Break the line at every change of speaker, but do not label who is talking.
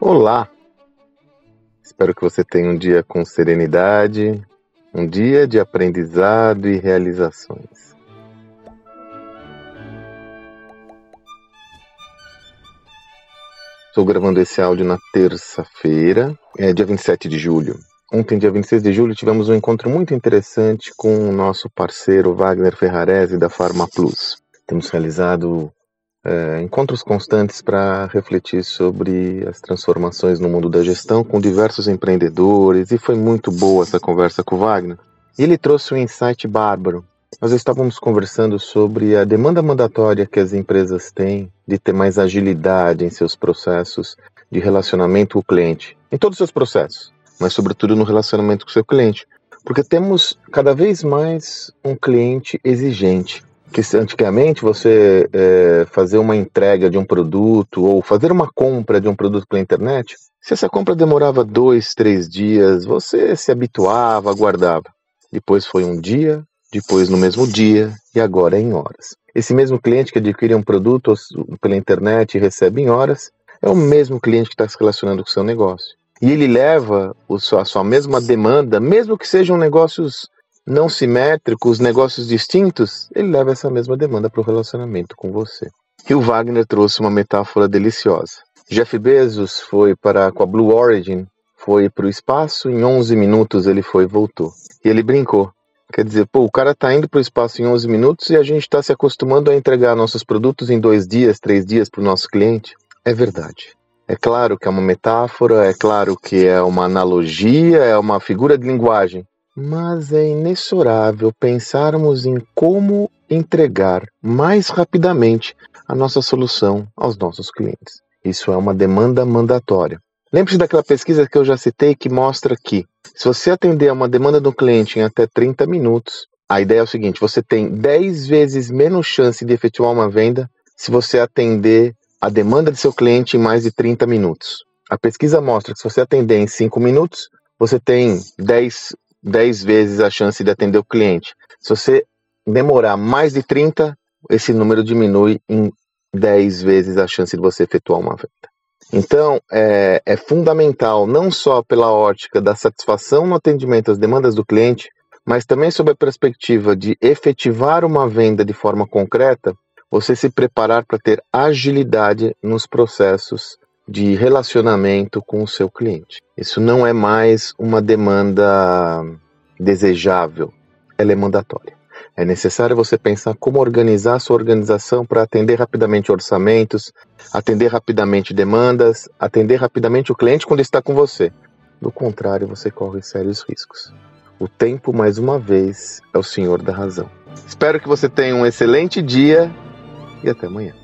Olá! Espero que você tenha um dia com serenidade, um dia de aprendizado e realizações. Estou gravando esse áudio na terça-feira, é dia 27 de julho. Ontem, dia 26 de julho, tivemos um encontro muito interessante com o nosso parceiro Wagner Ferrarese da Pharma Plus. Temos realizado é, encontros constantes para refletir sobre as transformações no mundo da gestão com diversos empreendedores e foi muito boa essa conversa com o Wagner. E ele trouxe um insight bárbaro. Nós estávamos conversando sobre a demanda mandatória que as empresas têm de ter mais agilidade em seus processos de relacionamento com o cliente, em todos os seus processos, mas sobretudo no relacionamento com o seu cliente. Porque temos cada vez mais um cliente exigente que antigamente você é, fazer uma entrega de um produto ou fazer uma compra de um produto pela internet, se essa compra demorava dois, três dias, você se habituava, aguardava. Depois foi um dia, depois no mesmo dia e agora é em horas. Esse mesmo cliente que adquire um produto pela internet e recebe em horas é o mesmo cliente que está se relacionando com o seu negócio. E ele leva a sua mesma demanda, mesmo que sejam negócios não simétricos, negócios distintos, ele leva essa mesma demanda para o relacionamento com você. E o Wagner trouxe uma metáfora deliciosa. Jeff Bezos foi para com a Blue Origin, foi para o espaço, em 11 minutos ele foi e voltou. E ele brincou. Quer dizer, pô, o cara está indo para o espaço em 11 minutos e a gente está se acostumando a entregar nossos produtos em dois dias, três dias para o nosso cliente. É verdade. É claro que é uma metáfora, é claro que é uma analogia, é uma figura de linguagem, mas é inexorável pensarmos em como entregar mais rapidamente a nossa solução aos nossos clientes. Isso é uma demanda mandatória. Lembre-se daquela pesquisa que eu já citei que mostra que, se você atender a uma demanda do cliente em até 30 minutos, a ideia é o seguinte: você tem 10 vezes menos chance de efetuar uma venda se você atender a demanda de seu cliente em mais de 30 minutos. A pesquisa mostra que se você atender em 5 minutos, você tem 10 10 vezes a chance de atender o cliente. Se você demorar mais de 30, esse número diminui em 10 vezes a chance de você efetuar uma venda. Então, é, é, fundamental, não só pela ótica da satisfação no atendimento às demandas do cliente, mas também sob a perspectiva de efetivar uma venda de forma concreta, você se preparar para ter agilidade nos processos de relacionamento com o seu cliente. Isso não é mais uma demanda desejável, ela é mandatória. É necessário você pensar como organizar a sua organização para atender rapidamente orçamentos, atender rapidamente demandas, atender rapidamente o cliente quando está com você. Do contrário, você corre sérios riscos. O tempo, mais uma vez, é o senhor da razão. Espero que você tenha um excelente dia e até amanhã.